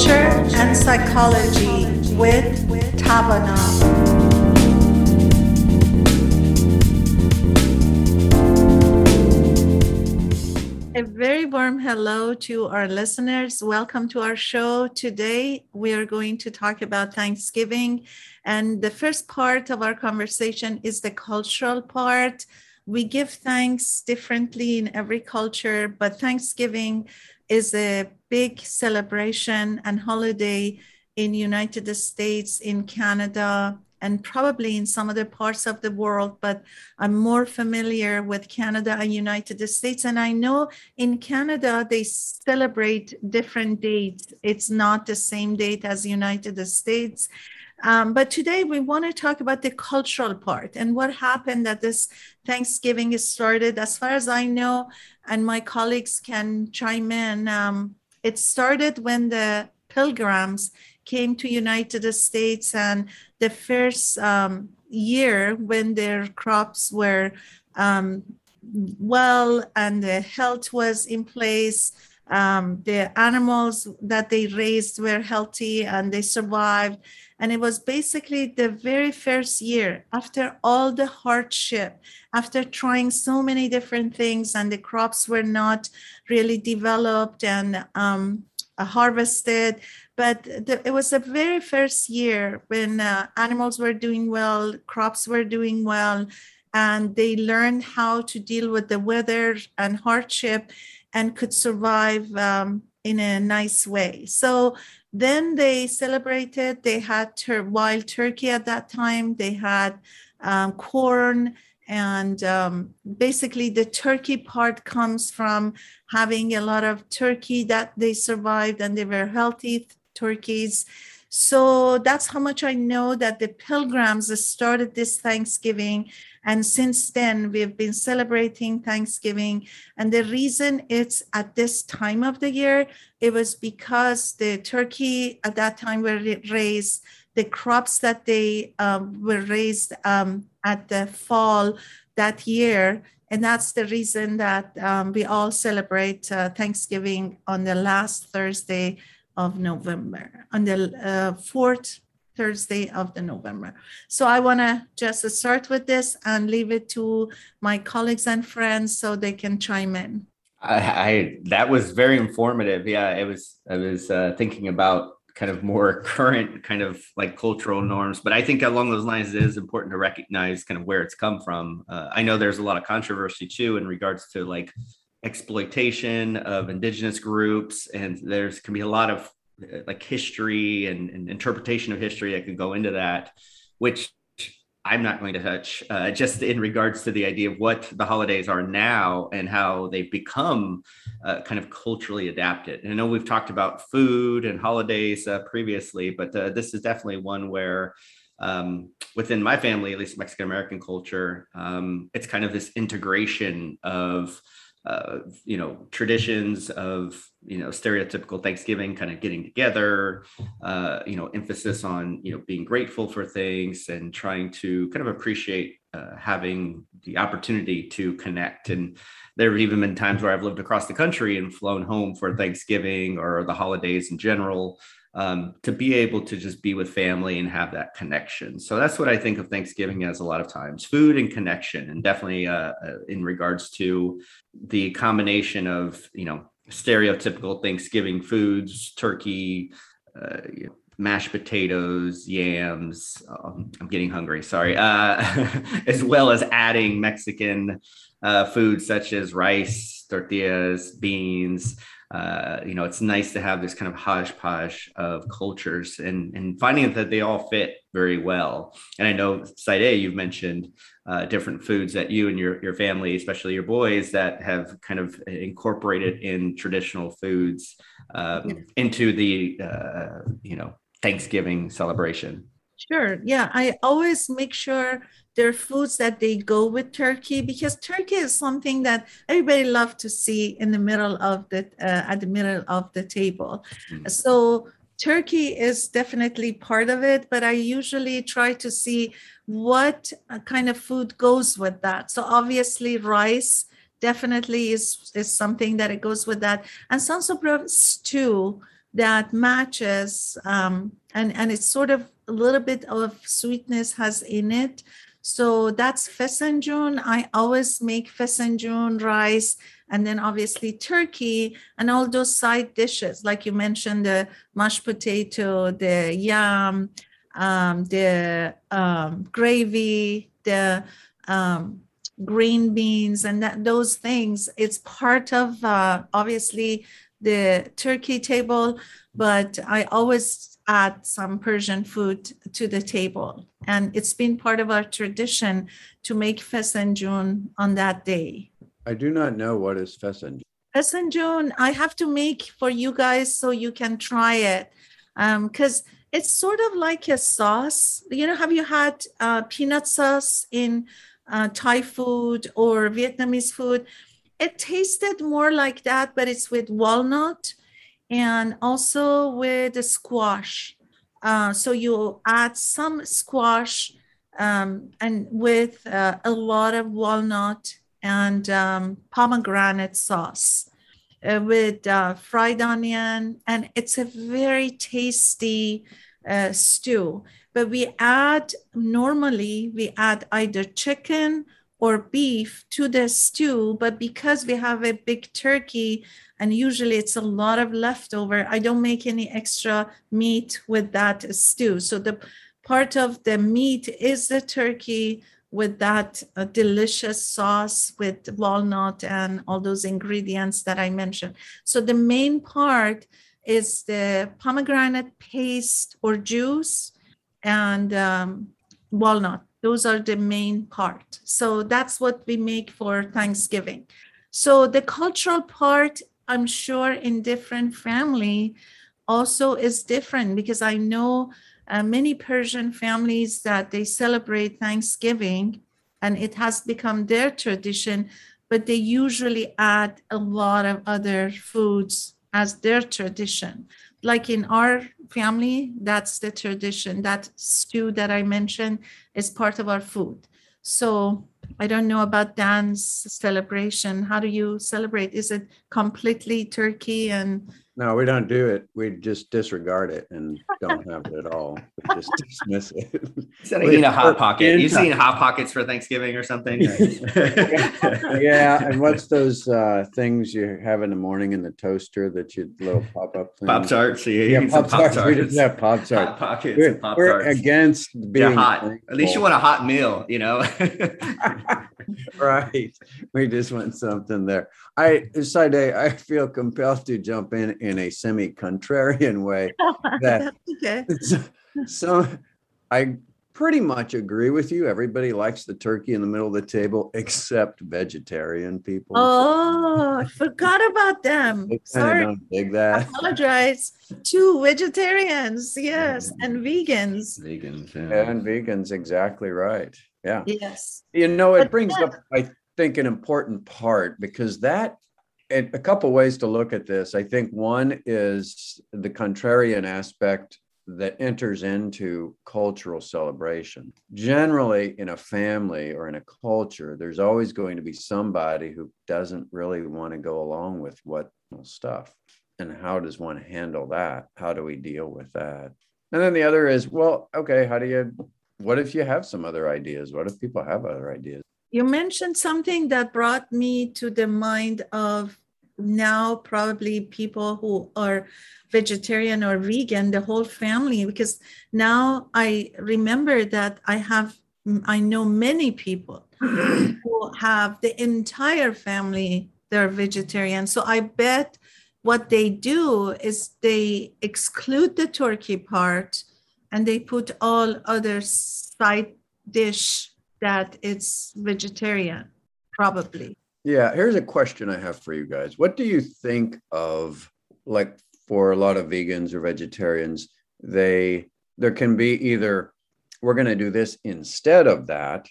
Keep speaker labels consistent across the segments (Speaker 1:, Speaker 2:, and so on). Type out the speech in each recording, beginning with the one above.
Speaker 1: Culture and Psychology with Tavana. A very warm hello to our listeners. Welcome to our show. Today, we are going to talk about Thanksgiving. And the first part of our conversation is the cultural part. We give thanks differently in every culture, but Thanksgiving is a big celebration and holiday in United States, in Canada, and probably in some other parts of the world, but I'm more familiar with Canada and United States. And I know in Canada, they celebrate different dates. It's not the same date as United States. Um, but today we want to talk about the cultural part and what happened that this Thanksgiving is started. As far as I know, and my colleagues can chime in, um, it started when the pilgrims came to United States and the first um, year when their crops were um, well and the health was in place um, the animals that they raised were healthy and they survived and it was basically the very first year after all the hardship, after trying so many different things, and the crops were not really developed and um, uh, harvested. But the, it was the very first year when uh, animals were doing well, crops were doing well, and they learned how to deal with the weather and hardship and could survive um, in a nice way. So then they celebrated, they had wild turkey at that time, they had um, corn, and um, basically the turkey part comes from having a lot of turkey that they survived and they were healthy turkeys. So that's how much I know that the pilgrims started this Thanksgiving and since then, we've been celebrating Thanksgiving. And the reason it's at this time of the year, it was because the turkey at that time were raised, the crops that they um, were raised um, at the fall that year. And that's the reason that um, we all celebrate uh, Thanksgiving on the last Thursday of November, on the uh, fourth Thursday of the November. So I want to just start with this and leave it to my colleagues and friends so they can chime in.
Speaker 2: I, I that was very informative. Yeah, it was. I was uh, thinking about kind of more current kind of like cultural norms, but I think along those lines, it is important to recognize kind of where it's come from. Uh, I know there's a lot of controversy too in regards to like exploitation of indigenous groups, and there's can be a lot of uh, like history and, and, interpretation of history that can go into that, which I'm not going to touch. Uh, just in regards to the idea of what the holidays are now and how they've become uh, kind of culturally adapted. And I know we've talked about food and holidays uh, previously, but uh, this is definitely one where. Um, within my family, at least Mexican American culture, um, it's kind of this integration of uh, you know traditions of you know stereotypical thanksgiving kind of getting together uh, you know emphasis on you know being grateful for things and trying to kind of appreciate uh, having the opportunity to connect and there have even been times where i've lived across the country and flown home for thanksgiving or the holidays in general um, to be able to just be with family and have that connection. So that's what I think of Thanksgiving as a lot of times food and connection, and definitely uh, uh, in regards to the combination of, you know, stereotypical Thanksgiving foods, turkey, uh, mashed potatoes, yams. Um, I'm getting hungry, sorry. Uh, as well as adding Mexican uh, foods such as rice, tortillas, beans uh, you know, it's nice to have this kind of hodgepodge of cultures and, and finding that they all fit very well. And I know, Saide, you've mentioned uh, different foods that you and your, your family, especially your boys, that have kind of incorporated in traditional foods um, into the, uh, you know, Thanksgiving celebration.
Speaker 1: Sure. Yeah. I always make sure there are foods that they go with turkey because turkey is something that everybody loves to see in the middle of the uh, at the middle of the table. Mm-hmm. So turkey is definitely part of it, but I usually try to see what uh, kind of food goes with that. So obviously rice definitely is is something that it goes with that, and some sort of stew that matches um, and and it's sort of a little bit of sweetness has in it. So that's fesanjun i always make fesanjun rice and then obviously turkey and all those side dishes. Like you mentioned the mashed potato the yam um, the um, gravy the um, green beans and that, those things. It's part of uh, obviously the turkey table but i always add some persian food to the table and it's been part of our tradition to make fesanjun on that day
Speaker 3: I do not know what is fesanjun.
Speaker 1: fesanjun i have to make for you guys so you can try it because um, it's sort of like a sauce you know have you had uh, peanut sauce in uh, Thai food or Vietnamese food. It tasted more like that, but it's with walnut and also with the squash. Uh, so you add some squash um, and with uh, a lot of walnut and um, pomegranate sauce uh, with uh, fried onion, and it's a very tasty uh, stew but we add normally we add either chicken or beef to the stew but because we have a big turkey and usually it's a lot of leftover i don't make any extra meat with that stew so the part of the meat is the turkey with that uh, delicious sauce with walnut and all those ingredients that i mentioned so the main part is the pomegranate paste or juice and um, walnut. Those are the main part. So that's what we make for Thanksgiving. So the cultural part, I'm sure in different family also is different because I know uh, many Persian families that they celebrate Thanksgiving and it has become their tradition, but they usually add a lot of other foods as their tradition like in our family, that's the tradition. That stew that I mentioned is part of our food. So I don't know about Dan's celebration. How do you celebrate? Is it completely turkey and
Speaker 3: no, we don't do it. We just disregard it and don't have it at all. We just dismiss it.
Speaker 2: Instead of eating a hot pocket, you've seen hot pockets for Thanksgiving or something.
Speaker 3: yeah, and what's those uh, things you have in the morning in the toaster that you little pop up
Speaker 2: Pop tarts. Yeah,
Speaker 3: yeah pop tarts. We just have pop tarts.
Speaker 2: Hot pockets.
Speaker 3: We're, we're against being
Speaker 2: hot. At least you want a hot meal, you know.
Speaker 3: right. We just want something there. I Saide I feel compelled to jump in in a semi-contrarian way. Oh, that okay. so I pretty much agree with you. Everybody likes the turkey in the middle of the table except vegetarian people.
Speaker 1: Oh, I forgot about them. Sorry.
Speaker 3: Don't dig that.
Speaker 1: I apologize to vegetarians, yes, and vegans.
Speaker 2: Vegans,
Speaker 3: yeah. And vegans, exactly right. Yeah.
Speaker 1: Yes.
Speaker 3: You know, it but brings up, I think, an important part because that and a couple ways to look at this. I think one is the contrarian aspect that enters into cultural celebration. Generally, in a family or in a culture, there's always going to be somebody who doesn't really want to go along with what stuff. And how does one handle that? How do we deal with that? And then the other is, well, okay, how do you, what if you have some other ideas? What if people have other ideas?
Speaker 1: You mentioned something that brought me to the mind of now probably people who are vegetarian or vegan the whole family because now i remember that i have i know many people who have the entire family they're vegetarian so i bet what they do is they exclude the turkey part and they put all other side dish that it's vegetarian probably
Speaker 3: yeah, here's a question I have for you guys. What do you think of like for a lot of vegans or vegetarians, they there can be either we're going to do this instead of that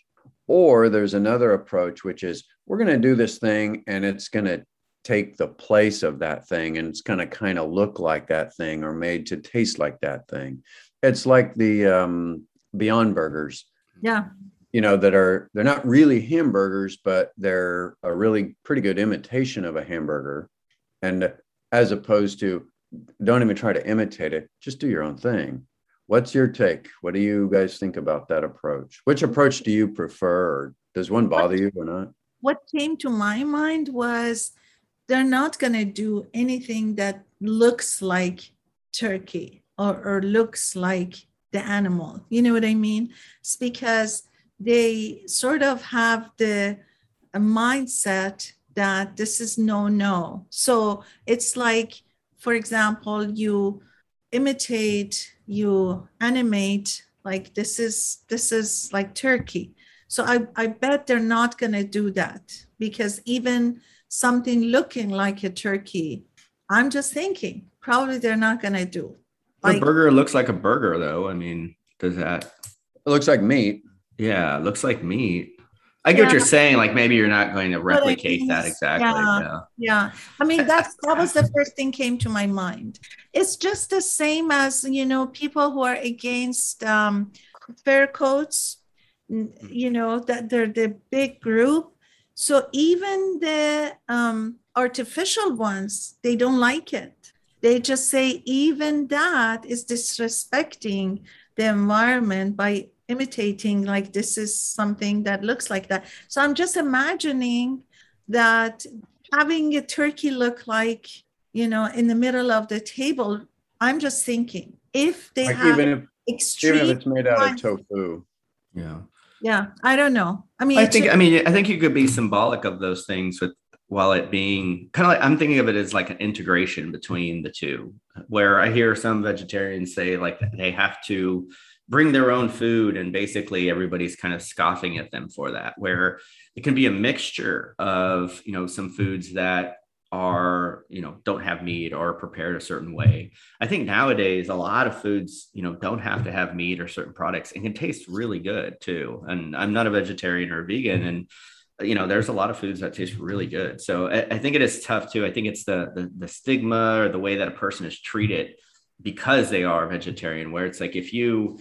Speaker 3: or there's another approach which is we're going to do this thing and it's going to take the place of that thing and it's going to kind of look like that thing or made to taste like that thing. It's like the um Beyond Burgers.
Speaker 1: Yeah
Speaker 3: you know that are they're not really hamburgers but they're a really pretty good imitation of a hamburger and as opposed to don't even try to imitate it. Just do your own thing. What's your take? What do you guys think about that approach? Which approach do you prefer? Does one bother you or not?
Speaker 1: What came to my mind was they're not going to do anything that looks like turkey or, or looks like the animal. You know what I mean? It's because they sort of have the mindset that this is no, no. So it's like, for example, you imitate, you animate, like this is this is like turkey. So I, I bet they're not gonna do that because even something looking like a turkey, I'm just thinking probably they're not gonna do.
Speaker 2: Like, the burger looks like a burger though. I mean, does that
Speaker 3: it looks like meat.
Speaker 2: Yeah, it looks like meat. I get yeah. what you're saying. Like maybe you're not going to replicate that exactly.
Speaker 1: Yeah. yeah. yeah. I mean, that's that was the first thing came to my mind. It's just the same as you know people who are against um, fur coats. You know that they're the big group. So even the um, artificial ones, they don't like it. They just say even that is disrespecting the environment by imitating like this is something that looks like that. So i'm just imagining that having a turkey look like you know in the middle of the table i'm just thinking if they like have even if, extreme
Speaker 3: even if it's made out of tofu.
Speaker 2: Yeah.
Speaker 1: Yeah i don't know. I mean
Speaker 2: i think i mean i think you could be symbolic of those things with while it being kind of like i'm thinking of it as like an integration between the two where i hear some vegetarians say like they have to bring their own food and basically everybody's kind of scoffing at them for that where it can be a mixture of you know some foods that are you know don't have meat or prepared a certain way. I think nowadays a lot of foods you know don't have to have meat or certain products and can taste really good too and i'm not a vegetarian or a vegan and you know there's a lot of foods that taste really good. So i, I think it is tough too. I think it's the, the the stigma or the way that a person is treated because they are vegetarian where it's like if you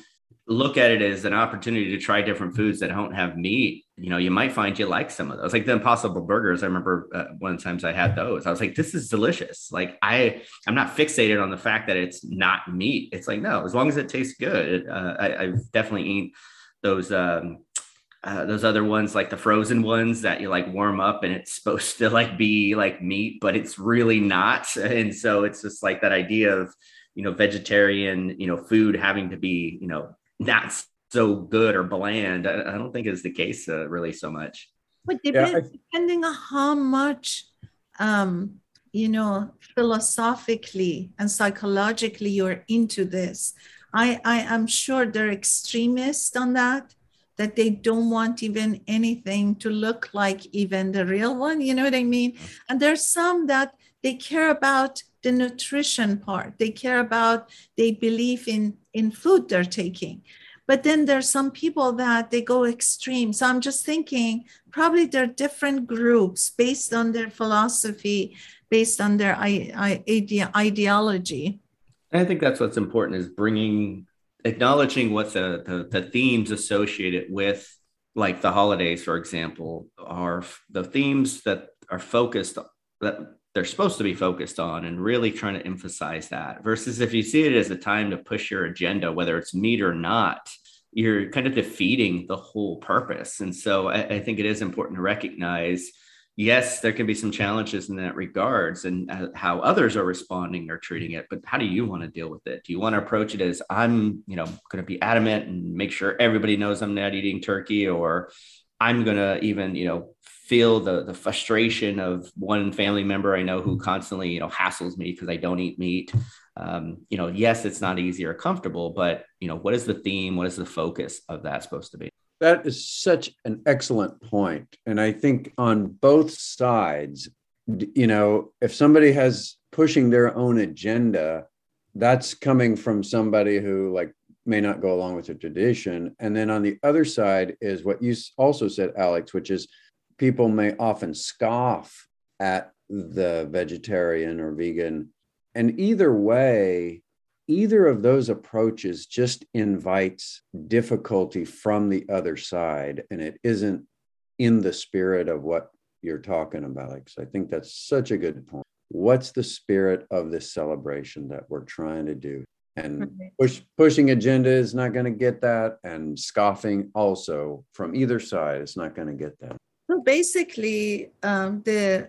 Speaker 2: look at it as an opportunity to try different foods that don't have meat you know you might find you like some of those. Like the impossible burgers i remember uh, one of the times i had those i was like this is delicious. Like i i'm not fixated on the fact that it's not meat. It's like no as long as it tastes good uh, I, i've definitely eaten those um uh, those other ones like the frozen ones that you like warm up and it's supposed to like be like meat but it's really not and so it's just like that idea of you know vegetarian you know food having to be you know not so good or bland. I, I don't think is the case uh, really so much.
Speaker 1: But depend, yeah, I, depending on how much, um, you know, philosophically and psychologically you're into this, I, I am sure they're extremists on that. That they don't want even anything to look like even the real one. You know what I mean? And there's some that they care about the nutrition part. They care about, they believe in in food they're taking. But then there's some people that they go extreme. So I'm just thinking probably there are different groups based on their philosophy, based on their ide- ideology.
Speaker 2: I think that's what's important is bringing, acknowledging what the, the, the themes associated with like the holidays, for example, are the themes that are focused that they're supposed to be focused on and really trying to emphasize that versus if you see it as a time to push your agenda whether it's meat or not you're kind of defeating the whole purpose. And so I, I think it is important to recognize yes there can be some challenges in that regards and uh, how others are responding or treating it but how do you want to deal with it do you want to approach it as i'm you know going to be adamant and make sure everybody knows i'm not eating turkey or i'm going to even you know feel the the frustration of one family member I know who constantly you know hassles me because I don't eat meat. Um, you know, yes, it's not easy or comfortable, but you know, what is the theme? What is the focus of that supposed to be?
Speaker 3: That is such an excellent point, and I think on both sides, you know, if somebody has pushing their own agenda, that's coming from somebody who like may not go along with the tradition, and then on the other side is what you also said, Alex, which is people may often scoff at the vegetarian or vegan. And either way, either of those approaches just invites difficulty from the other side. And it isn't in the spirit of what you're talking about. Alex. I think that's such a good point. what's the spirit of this celebration that we're trying to do and push, pushing agenda is not going to get that and scoffing also from either side is not going to get that
Speaker 1: so basically um, the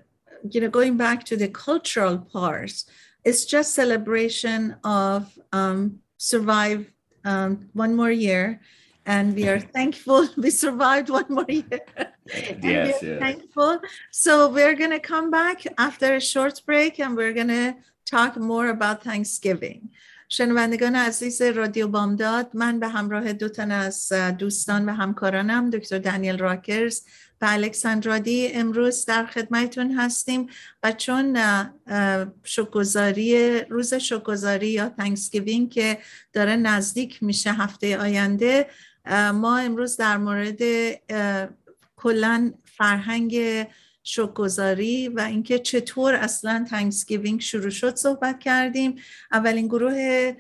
Speaker 1: you know going back to the cultural parts it's just celebration of um, survive um, one more year and we are thankful we survived one more year.
Speaker 2: yes, yes.
Speaker 1: Thankful. So we're going to come back after a short break and we're going to talk more about Thanksgiving. شنوندگان عزیز رادیو بامداد من به همراه دو تن از دوستان و همکارانم دکتر دانیل راکرز و الکساندرادی امروز در خدمتتون هستیم و چون شکرگزاری روز شکرگزاری یا تانکسگیوینگ که داره نزدیک میشه هفته آینده ما امروز در مورد کلا فرهنگ شکرگزاری و اینکه چطور اصلا تانکسگیوینگ شروع شد صحبت کردیم. اولین گروه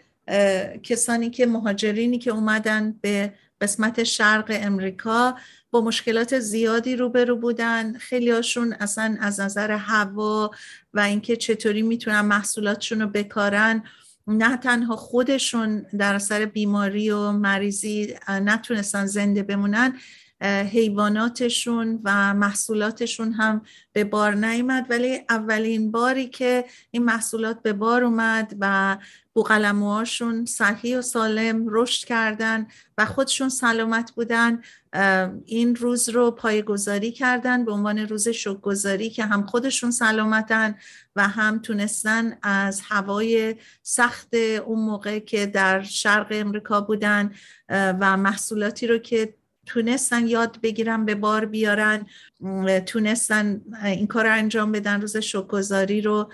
Speaker 1: کسانی که مهاجرینی که اومدن به قسمت شرق امریکا با مشکلات زیادی روبرو بودن. خیلی هاشون اصلا از نظر هوا و اینکه چطوری می‌تونن محصولاتشون رو بکارن نه تنها خودشون در اثر بیماری و مریضی نتونستن زنده بمونن حیواناتشون و محصولاتشون هم به بار نیامد. ولی اولین باری که این محصولات به بار اومد و بوقلموهاشون صحیح و سالم رشد کردن و خودشون سلامت بودن این روز رو پایگذاری کردن به عنوان روز شکرگزاری که هم خودشون سلامتن و هم تونستن از هوای سخت اون موقع که در شرق امریکا بودن و محصولاتی رو که تونستن یاد بگیرن به بار بیارن تونستن این کار رو انجام بدن روز شکرگزاری رو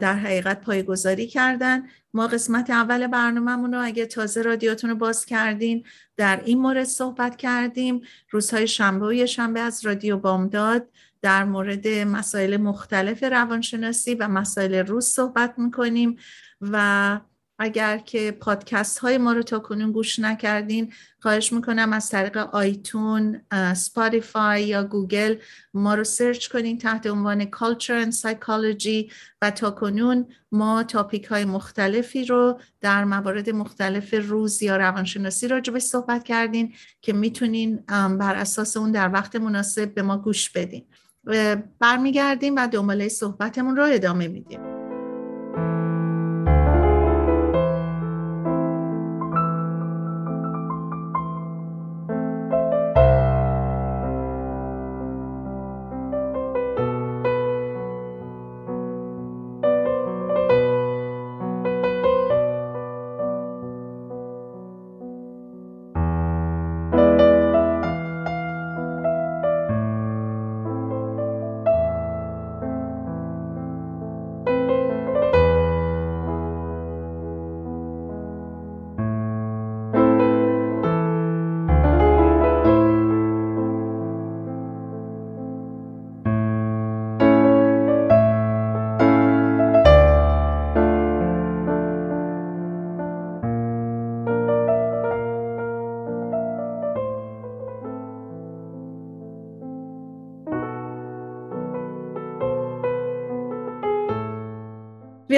Speaker 1: در حقیقت پایگذاری کردن. ما قسمت اول برنامهمون رو اگه تازه رادیوتون رو باز کردین در این مورد صحبت کردیم. روزهای شنبه و شنبه از رادیو بامداد. در مورد مسائل مختلف روانشناسی و مسائل روز صحبت می‌کنیم و اگر که پادکست های ما رو تا کنون گوش نکردین خواهش می‌کنم از طریق آیتون سپاتیفای یا گوگل ما رو سرچ کنین تحت عنوان Culture and Psychology و تا کنون ما تاپیک های مختلفی رو در موارد مختلف روز یا روانشناسی راجع به صحبت کردین که می‌تونین بر اساس اون در وقت مناسب به ما گوش بدین. برمیگردیم و دنباله صحبتمون رو ادامه میدیم.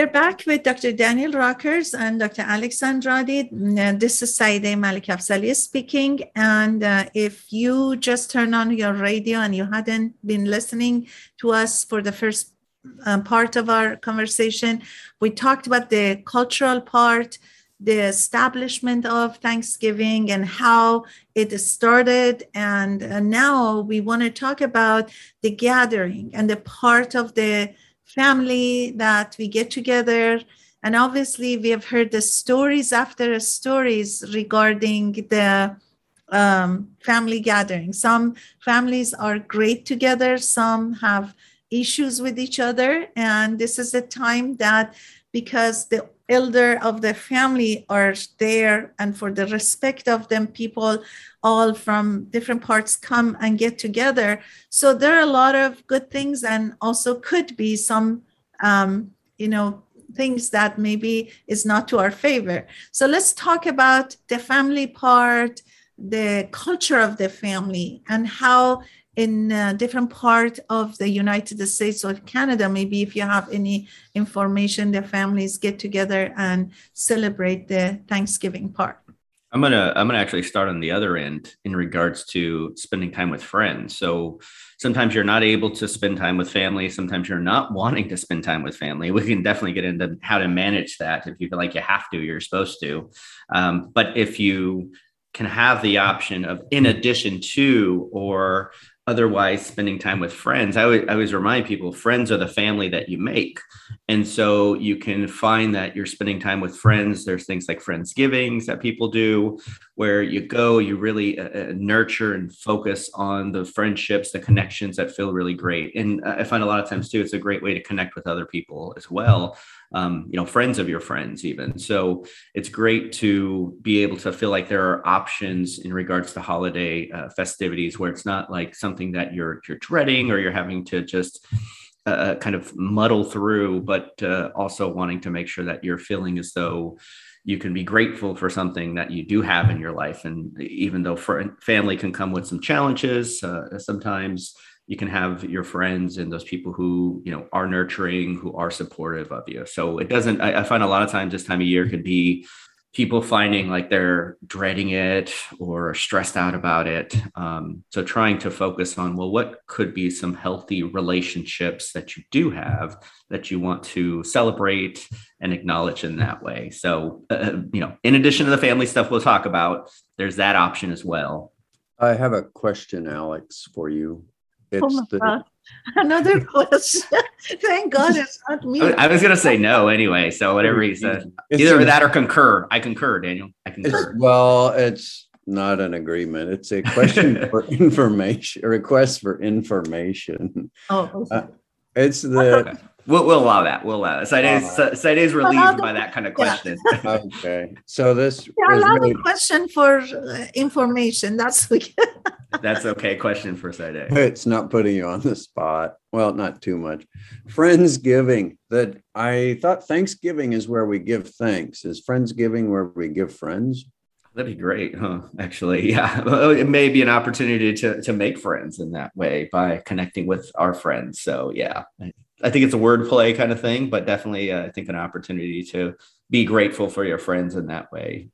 Speaker 1: We're back with Dr. Daniel Rockers and Dr. Alex Andrade. Uh, this is Saide Malik Afzali speaking. And uh, if you just turn on your radio and you hadn't been listening to us for the first uh, part of our conversation, we talked about the cultural part, the establishment of Thanksgiving and how it started. And uh, now we want to talk about the gathering and the part of the family that we get together. And obviously, we have heard the stories after stories regarding the um, family gathering. Some families are great together, some have issues with each other. And this is a time that because the elder of the family are there and for the respect of them people all from different parts come and get together. So there are a lot of good things and also could be some um, you know things that maybe is not to our favor. So let's talk about the family part the culture of the family and how in a different part of the United States or Canada, maybe if you have any information, the families get together and celebrate the Thanksgiving part.
Speaker 2: I'm gonna I'm gonna actually start on the other end in regards to spending time with friends. So sometimes you're not able to spend time with family. Sometimes you're not wanting to spend time with family. We can definitely get into how to manage that. If you feel like you have to, you're supposed to. Um, but if you can have the option of in addition to or otherwise spending time with friends. I always, remind people friends are the family that you make. And so you can find that you're spending time with friends. There's things like Friendsgivings that people do where you go, you really uh, uh nurture and focus on the friendships, the connections that feel really great. And I find a lot of times too, it's a great way to connect with other people as well um, you know, friends of your friends, even. So it's great to be able to feel like there are options in regards to holiday uh, festivities where it's not like something that you're you're dreading or you're having to just uh, uh, kind of muddle through, but uh, also wanting to make sure that you're feeling as though you can be grateful for something that you do have in your life. And even though family can come with some challenges, uh, sometimes you can have your friends and those people who you know are nurturing who are supportive of you so it doesn't I, I, find a lot of times this time of year could be people finding like they're dreading it or stressed out about it um, so trying to focus on well what could be some healthy relationships that you do have that you want to celebrate and acknowledge in that way so uh, uh you know in addition to the family stuff we'll talk about there's that option as well
Speaker 3: I have a question, Alex, for you.
Speaker 1: Oh it's oh the, God. Another question. Thank God it's not me.
Speaker 2: I was gonna say no anyway. So whatever he said, either a, that or concur. I concur, Daniel. I concur.
Speaker 3: It's, well, it's not an agreement. It's a question for information, a request for information.
Speaker 1: Oh, okay. uh,
Speaker 3: it's the. Okay.
Speaker 2: We'll, we'll allow that. We'll allow that. Saide uh, Saide is relieved by that kind of question.
Speaker 3: Yeah. okay. So this
Speaker 1: yeah, allow really... question for uh, information. That's okay.
Speaker 2: That's okay. Question for Saide
Speaker 3: It's not putting you on the spot. Well, not too much. Friendsgiving. That I thought Thanksgiving is where we give thanks. Is Friendsgiving where we give friends?
Speaker 2: That'd be great, huh? Actually, yeah. It may be an opportunity to to make friends in that way by connecting with our friends. So yeah, I think it's a wordplay kind of thing, but definitely, uh, I think an opportunity to be grateful for your friends in that way.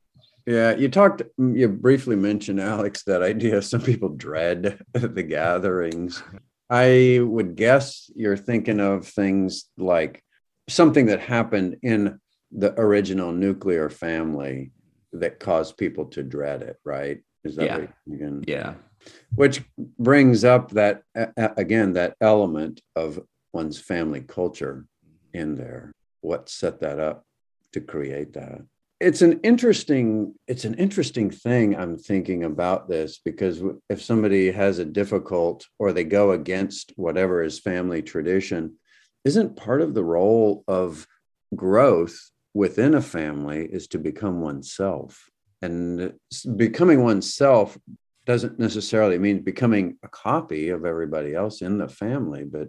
Speaker 3: Yeah, you talked, you briefly mentioned, Alex, that idea some people dread the gatherings. I would guess you're thinking of things like something that happened in the original nuclear family that caused people to dread it, right?
Speaker 2: Is that yeah. Yeah.
Speaker 3: Which brings up that, again, that element of one's family culture mm-hmm. in there what set that up to create that? It's an interesting it's an interesting thing i'm thinking about this because if somebody has a difficult or they go against whatever is family tradition isn't part of the role of growth within a family is to become oneself. And becoming oneself doesn't necessarily mean becoming a copy of everybody else in the family but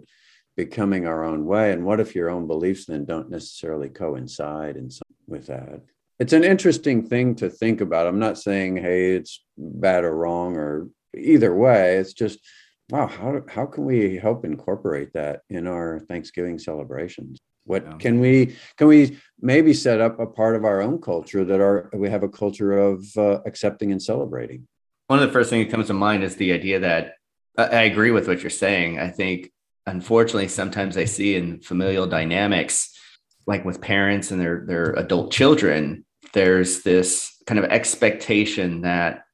Speaker 3: becoming our own way and what if your own beliefs then don't necessarily coincide and some, with that? It's an interesting thing to think about. I'm not saying hey it's bad or wrong or either way. It's just wow how, how can we help incorporate that in our thanksgiving celebrations? What yeah. can we can we maybe set up a part of our own culture that our we have a culture of uh, accepting and celebrating?
Speaker 2: One of the first things that comes to mind is the idea that I agree with what you're saying. I think unfortunately sometimes I see in familial dynamics, like with parents and their their adult children, there's this kind of expectation that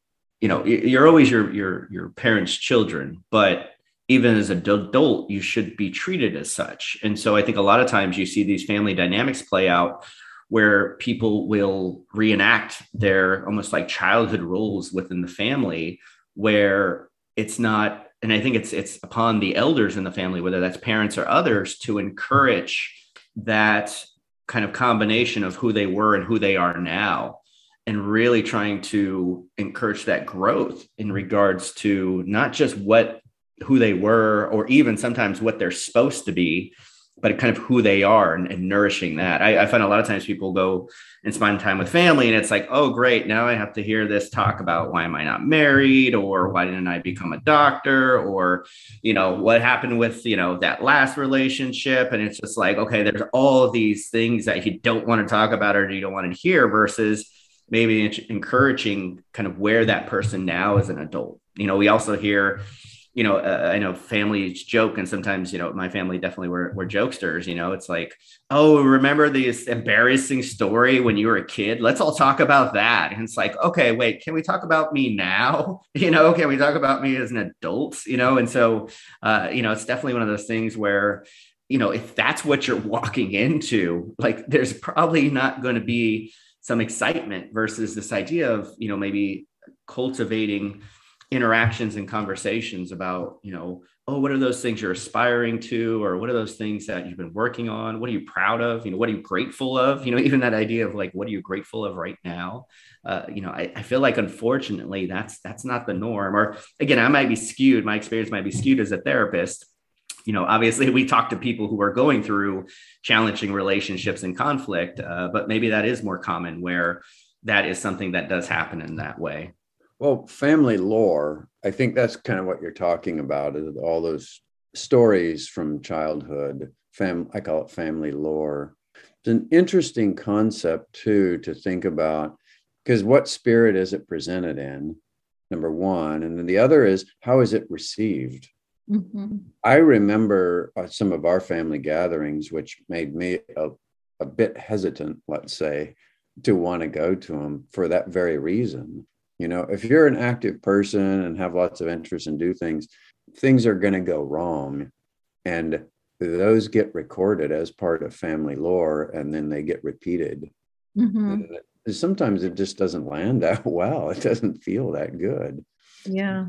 Speaker 2: you know you're always your your your parents' children, but even as an adult, you should be treated as such. And so I think a lot of times you see these family dynamics play out where people will reenact their almost like childhood roles within the family where it's not and I think it's it's upon the elders in the family, whether that's parents or others, to encourage that kind of combination of who they were and who they are now, and really trying to encourage that growth in regards to not just what who they were or even sometimes what they're supposed to be but kind of who they are and, and nourishing that. I, I, find a lot of times people go and spend time with family and it's like, oh, great. Now I have to hear this talk about why am I not married or why didn't I become a doctor or, you know, what happened with, you know, that last relationship. And it's just like, okay, there's all these things that you don't want to talk about or you don't want to hear versus maybe encouraging kind of where that person now as an adult. You know, we also hear, you know, uh, I know families joke, and sometimes, you know, my family definitely were, were jokesters. You know, it's like, oh, remember this embarrassing story when you were a kid? Let's all talk about that. And it's like, okay, wait, can we talk about me now? You know, can we talk about me as an adult? You know, and so, uh, you know, it's definitely one of those things where, you know, if that's what you're walking into, like, there's probably not going to be some excitement versus this idea of, you know, maybe cultivating interactions and conversations about you know oh what are those things you're aspiring to? Or what are those things that you've been working on? What are you proud of? You know what are you grateful of? You know even that idea of like what are you grateful of right now? Uh, you know I, I feel like unfortunately that's that's not the norm. Or again i might be skewed. My experience might be skewed as a therapist. You know obviously we talk to people who are going through challenging relationships and conflict uh, but maybe that is more common where that is something that does happen in that way
Speaker 3: well, family lore, I think that's kind of what you're talking about, is all those stories from childhood. Fam, I call it family lore. It's an interesting concept too to think about because what spirit is it presented in? Number one, and then the other is how is it received? Mm-hmm. I remember uh, some of our family gatherings, which made me a, a bit hesitant, let's say, to want to go to them for that very reason you know, if you're an active person and have lots of interest and do things, things are going to go wrong. And those get recorded as part of family lore and then they get repeated. Mm-hmm. Sometimes it just doesn't land that well. It doesn't feel that good.
Speaker 1: Yeah.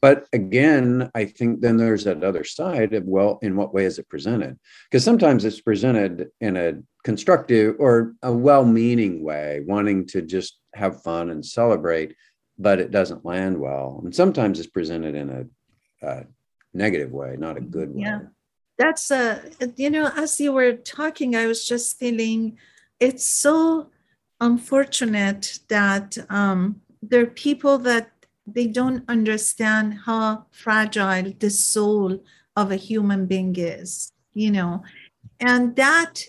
Speaker 3: But again, I think then there's that other side of, well, in what way is it presented? Because sometimes it's presented in a constructive or a well meaning way, wanting to just have fun and celebrate, but it doesn't land well. And sometimes it's presented in a, a negative way, not a good way.
Speaker 1: Yeah. That's a, you know, as you were talking, I was just feeling it's so unfortunate that um, there are people that they don't understand how fragile the soul of a human being is, you know, and that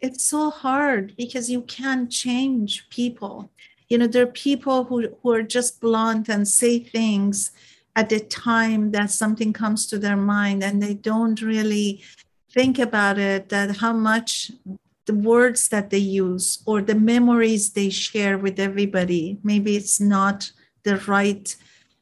Speaker 1: it's so hard because you can't change people. You know there are people who, who are just blunt and say things at the time that something comes to their mind and they don't really think about it that how much the words that they use or the memories they share with everybody maybe it's not the right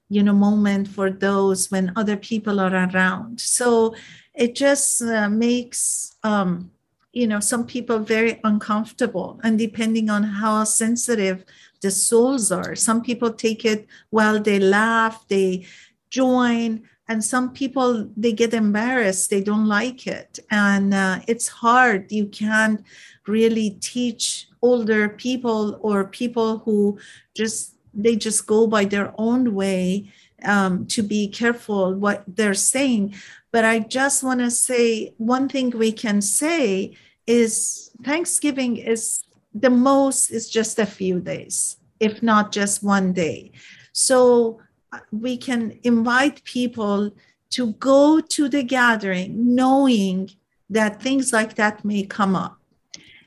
Speaker 1: you know moment for those when other people are around so it just uh, makes um, you know some people very uncomfortable and depending on how sensitive the souls are. Some people take it while they laugh, they join, and some people they get embarrassed, they don't like it, and uh, it's hard. You can't really teach older people or people who just they just go by their own way um, to be careful what they're saying. But I just want to say one thing we can say is Thanksgiving is the most is just a few days, if not just one day. So uh, we can invite people to go to the gathering knowing that things like that may come up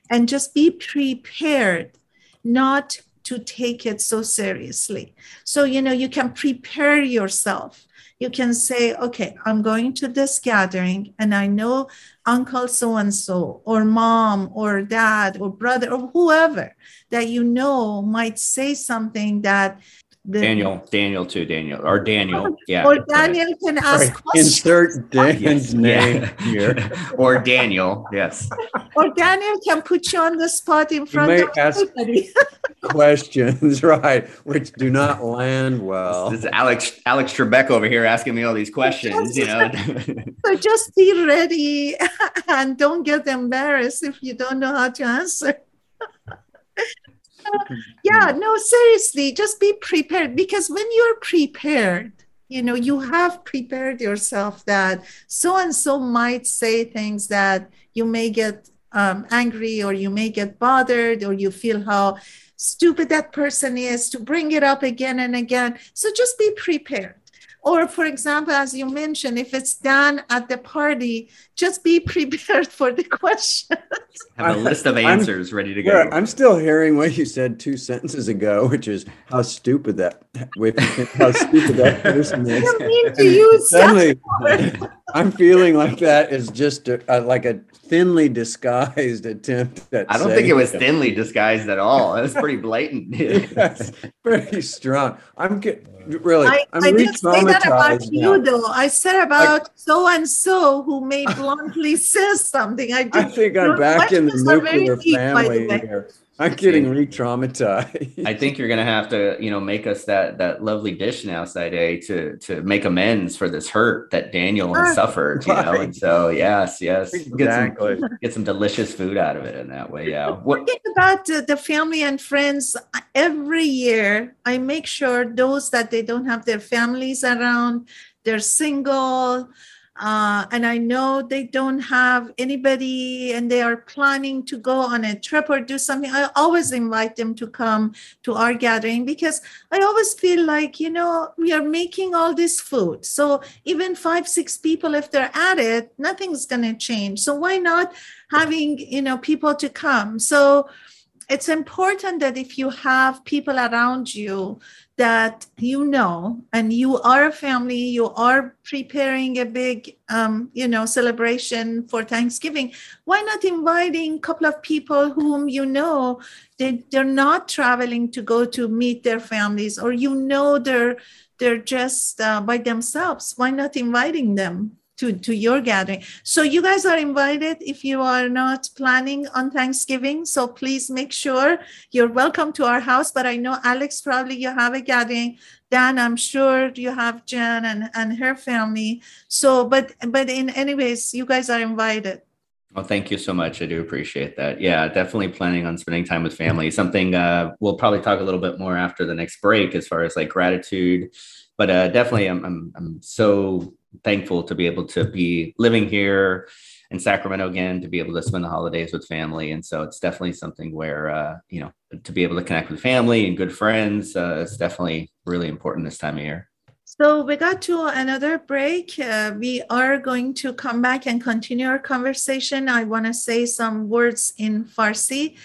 Speaker 1: and just be prepared not to take it so seriously. So, you know, you can prepare yourself you can say, okay, I'm going to this gathering and I know uncle so and so, or mom, or dad, or brother, or whoever that you know might say something that
Speaker 2: the, Daniel, Daniel too, Daniel, or Daniel, oh, yeah.
Speaker 1: Or Daniel right. can ask right.
Speaker 3: questions. Insert Dan's yes. name yeah. here.
Speaker 2: or Daniel, yes.
Speaker 1: Or Daniel can put you on the spot in front of everybody.
Speaker 3: questions, right, which do not land well.
Speaker 2: This is Alex Alex Trebek over here asking me all these questions, you know.
Speaker 1: so just be ready and don't get embarrassed if you don't know how to answer yeah, no, seriously, just be prepared because when you're prepared, you know, you have prepared yourself that so and so might say things that you may get um, angry or you may get bothered or you feel how stupid that person is to bring it up again and again. So just be prepared. Or, for example, as you mentioned, if it's done at the party, just be prepared for the questions.
Speaker 2: Have a list of answers I'm, ready to go.
Speaker 3: I'm still hearing what you said two sentences ago, which is how stupid that how stupid that person is.
Speaker 1: You mean to use suddenly,
Speaker 3: I'm feeling like that is just a, a, like a thinly disguised attempt at.
Speaker 2: I don't think it was thinly disguised at all. It was pretty blatant.
Speaker 3: yes, pretty strong. I'm get, really. I, I'm
Speaker 1: I didn't say that about now. you, though. I said about so and so who may bluntly says something. I,
Speaker 3: I think I'm back in the nuclear family here. I'm getting re-traumatized.
Speaker 2: I think you're gonna have to, you know, make us that that lovely dish now, Saide to to make amends for this hurt that Daniel has suffered, you know. And so yes, yes, exactly. get some get some delicious food out of it in that way. Yeah.
Speaker 1: What think about uh, the family and friends every year? I make sure those that they don't have their families around, they're single uh, and I know they don't have anybody and they are planning to go on a trip or do something. I always invite them to come to our gathering because I always feel like, you know, we are making all this food. So even five, six people, if they're at it, nothing's going to change. So why not having, you know, people to come? So it's important that if you have people around you that you know and you are a family you are preparing a big um, you know celebration for thanksgiving. Why not inviting a couple of people whom you know? They, they're not traveling to go to meet their families or you know they're they're just uh, by themselves. Why not inviting them to, to your gathering. So you guys are invited if you are not planning on Thanksgiving. So please make sure you're welcome to our house. But I know Alex probably you have a gathering. Dan, I'm sure you have Jen and, and her family. So but but in anyways, you guys are invited.
Speaker 2: Well, thank you so much. I do appreciate that. Yeah, definitely planning on spending time with family. Something uh, we'll probably talk a little bit more after the next break as far as like gratitude. But uh, definitely, I'm, I'm, I'm so thankful to be able to be living here in Sacramento again, to be able to spend the holidays with family. And so it's definitely something where, uh, you know, to be able to connect with family and good friends uh, is definitely really important this time of year.
Speaker 1: So we got to another break. Uh, we are going to come back and continue our conversation. I want to say some words in Farsi.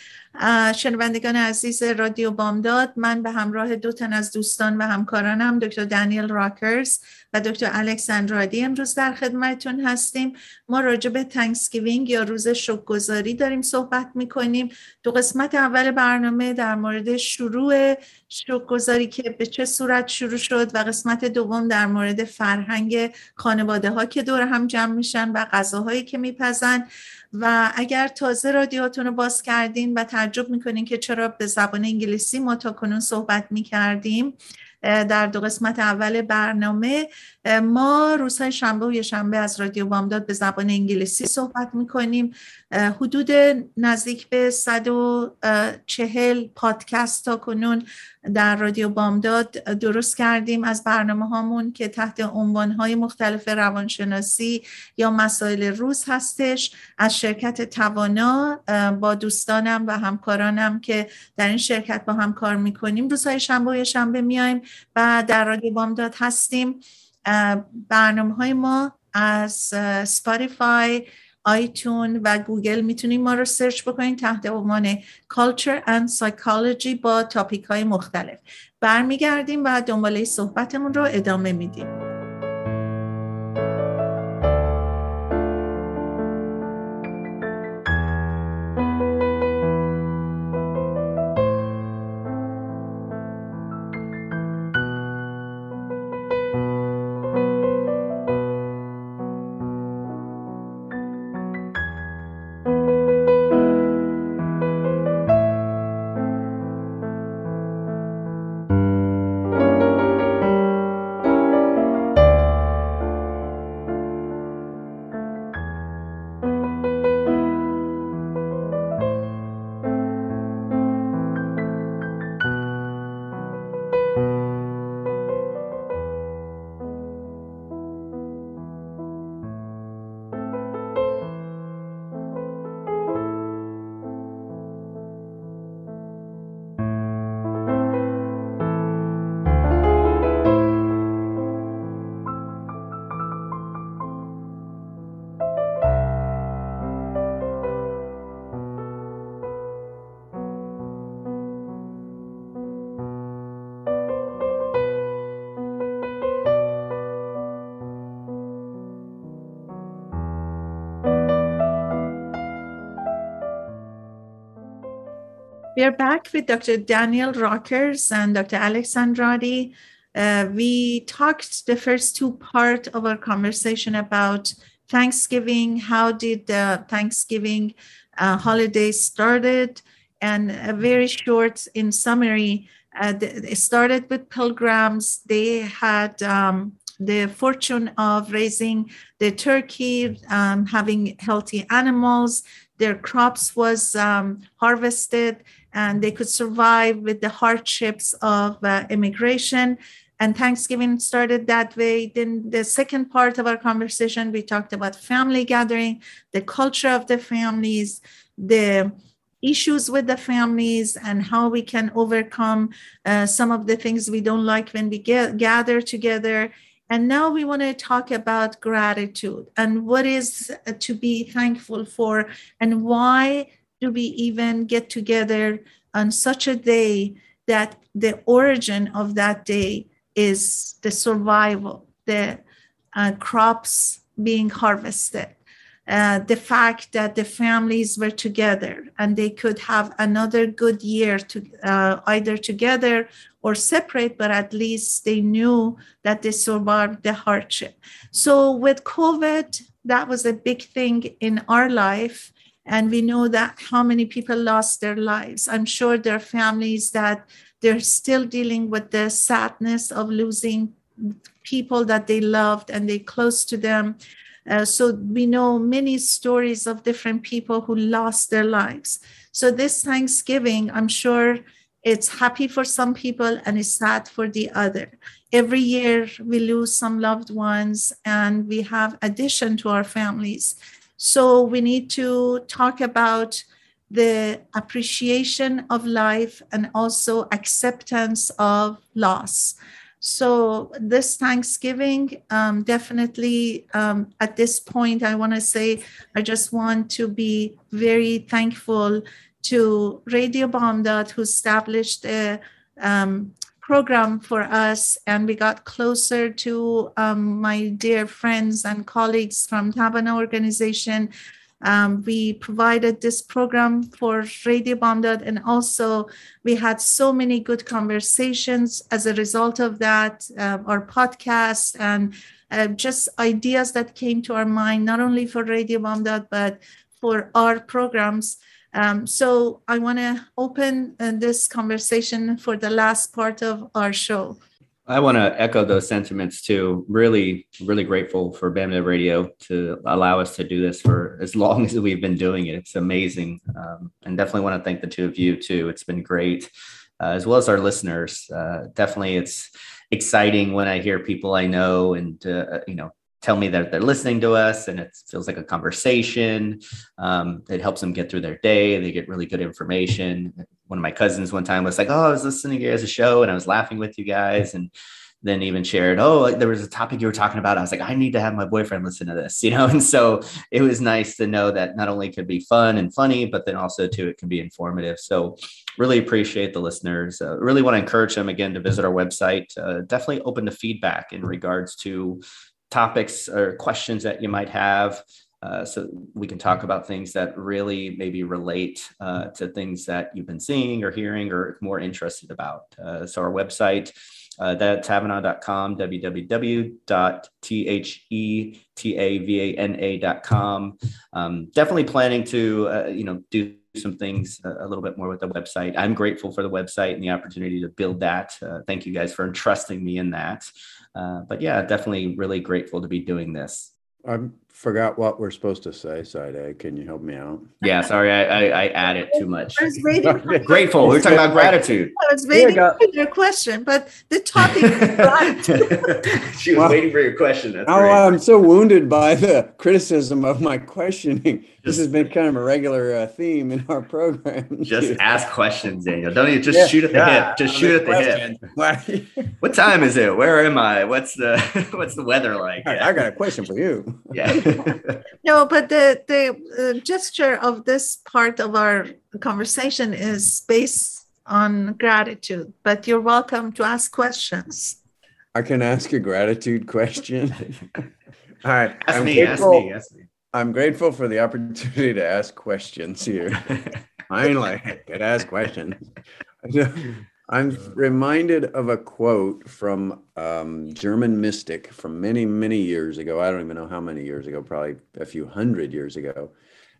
Speaker 1: شنوندگان عزیز رادیو بامداد من به همراه دو تن از دوستان و همکارانم دکتر دانیل راکرز و دکتر الکساندرادی امروز در خدمتتون هستیم. ما راجع به تنکسگیوینگ یا روز شکرگزاری داریم صحبت می‌کنیم. دو قسمت اول برنامه در مورد شروع شکرگزاری که به چه صورت شروع شد و قسمت دوم در مورد فرهنگ خانواده ها که دور هم جمع میشن و غذاهایی که میپزن. و اگر تازه رادیوتون رو باز کردین و تعجب می‌کنین که چرا به زبان انگلیسی ما تا کنون صحبت می‌کردیم در دو قسمت اول برنامه ما روزهای شنبه و شنبه از رادیو بامداد به زبان انگلیسی صحبت می‌کنیم. حدود نزدیک به 140 پادکست تا کنون در رادیو بامداد درست کردیم از برنامه هامون که تحت عنوان های مختلف روانشناسی یا مسائل روز هستش. از شرکت توانا با دوستانم و همکارانم که در این شرکت با هم کار می‌کنیم. روزهای شنبه و شنبه میایم و در رادیو بامداد هستیم. برنامه های ما از سپاریفای آیتون و گوگل می‌تونید ما رو سرچ بکنید تحت عنوان Culture and Psychology با تاپیک های مختلف. برمیگردیم و دنباله صحبتمون رو ادامه میدیم. We are back with Dr. Daniel Rockers and Dr. Alex Andrade. Uh, we talked the first two part of our conversation about Thanksgiving. How did the Thanksgiving uh, holiday started? And a very short, in summary, uh, it started with pilgrims. They had um, the fortune of raising the turkey, um, having healthy animals. Their crops was um, harvested and they could survive with the hardships of uh, immigration. And Thanksgiving started that way. Then the second part of our conversation, we talked about family gathering, the culture of the families, the issues with the families and how we can overcome uh, some of the things we don't like when we get, gather together and now we want to talk about gratitude and what is uh, to be thankful for and why do we even get together on such a day that the origin of that day is the survival, the uh, crops being harvested, uh, the fact that the families were together and they could have another good year to uh, either together or separate, but at least they knew that they survived the hardship. So with COVID, that was a big thing in our life and we know that how many people lost their lives. I'm sure there are families that they're still dealing with the sadness of losing people that they loved and they close to them. Uh, so we know many stories of different people who lost their lives. So this thanksgiving i'm sure it's happy for some people and it's sad for the other. Every year we lose some loved ones and we have addition to our families so we need to talk about the appreciation of life and also acceptance of loss. So this Thanksgiving, um, definitely um, at this point, I want to say I just want to be very thankful to Radio Bamdad, who established a um, program for us, and we got closer to um, my dear friends and colleagues from Tavana organization. Um, we provided this program for Radio Bamdad, and also we had so many good conversations as a result of that, uh, our podcast and uh, just ideas that came to our mind, not only for Radio Bamdad, but for our programs. Um, so I want to open uh, this conversation for the last part of our show.
Speaker 2: I want to echo those sentiments too. Really, really grateful for BAMDAD Radio to allow us to do this for as long as we've been doing it. It's amazing. Um, and definitely want to thank the two of you too. It's been great, uh, as well as our listeners. Uh, definitely, it's exciting when I hear people I know and, uh, you know, tell me that they're listening to us and it feels like a conversation. Um, it helps them get through their day. They get really good information. One of my cousins one time was like, Oh, I was listening to you a show and I was laughing with you guys. And then even shared, Oh, there was a topic you were talking about. I was like, I need to have my boyfriend listen to this, you know? And so it was nice to know that not only could be fun and funny, but then also too, it can be informative. So really appreciate the listeners. Uh, really want to encourage them again to visit our website. Uh, definitely open to feedback in regards to topics or questions that you might have. Uh, so we can talk about things that really maybe relate uh, to things that you've been seeing or hearing or more interested about. Uh, so our website, uh, that's tavana.com, www.thetavana.com. Um, definitely planning to, uh, you know, do some things a, a, little bit more with the website. I'm grateful for the website and the opportunity to build that. Uh, thank you guys for entrusting me in that. Uh, but yeah, definitely really grateful to be doing this.
Speaker 3: I forgot what we're supposed to say, Saide Can you help me out?
Speaker 2: Yeah, sorry, I, I, I added too much. I was waiting grateful. We are talking about gratitude.
Speaker 1: I was waiting for your question, but the topic
Speaker 2: she was well, waiting for your question. That's
Speaker 3: oh, I'm so wounded by the criticism of my questioning this has been kind of a regular uh, theme in our program.
Speaker 2: Just ask questions, Daniel. Don't you just yeah, shoot at the yeah, hip. Just shoot at the hip. what time is it? Where am I? What's the what's the weather like?
Speaker 3: Yeah. I got a question for you.
Speaker 2: Yeah.
Speaker 1: No, but the the uh, gesture of this part of our conversation is based on gratitude. But you're welcome to ask questions.
Speaker 3: I can ask a gratitude question.
Speaker 2: All right. Ask me, ask me. Ask me.
Speaker 3: I'm grateful for the opportunity to ask questions here. Finally, I could ask questions. I'm reminded of a quote from um, German mystic from many, many years ago. I don't even know how many years ago, probably a few hundred years ago.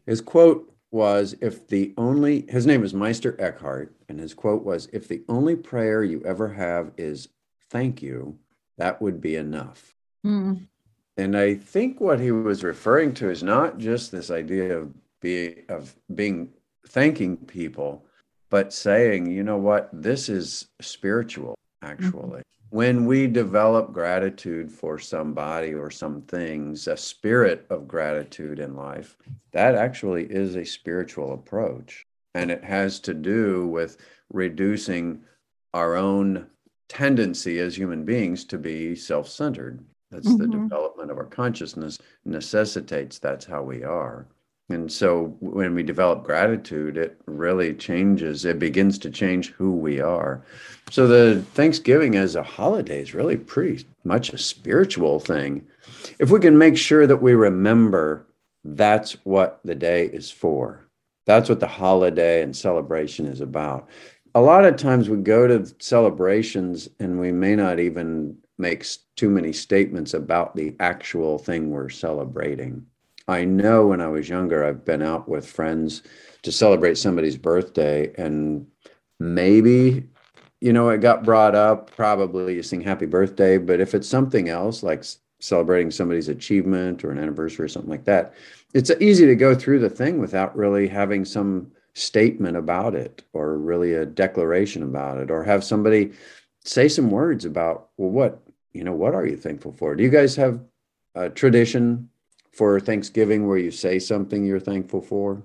Speaker 3: His quote was, If the only, his name is Meister Eckhart, and his quote was, If the only prayer you ever have is thank you, that would be enough. Mm. And I think what he was referring to is not just this idea of being of being thanking people, but saying, you know what, this is spiritual actually. Mm-hmm. When we develop gratitude for somebody or some things, a spirit of gratitude in life, that actually is a spiritual approach. And it has to do with reducing our own tendency as human beings to be self centered. That's mm-hmm. the development of our consciousness necessitates that's how we are. And so when we develop gratitude, it really changes, it begins to change who we are. So the Thanksgiving as a holiday is really pretty much a spiritual thing. If we can make sure that we remember that's what the day is for, that's what the holiday and celebration is about. A lot of times we go to celebrations and we may not even make too many statements about the actual thing we're celebrating. I know when I was younger, I've been out with friends to celebrate somebody's birthday, and maybe, you know, it got brought up. Probably you sing happy birthday, but if it's something else like celebrating somebody's achievement or an anniversary or something like that, it's easy to go through the thing without really having some statement about it or really a declaration about it or have somebody say some words about well what you know what are you thankful for do you guys have a tradition for Thanksgiving where you say something you're thankful for?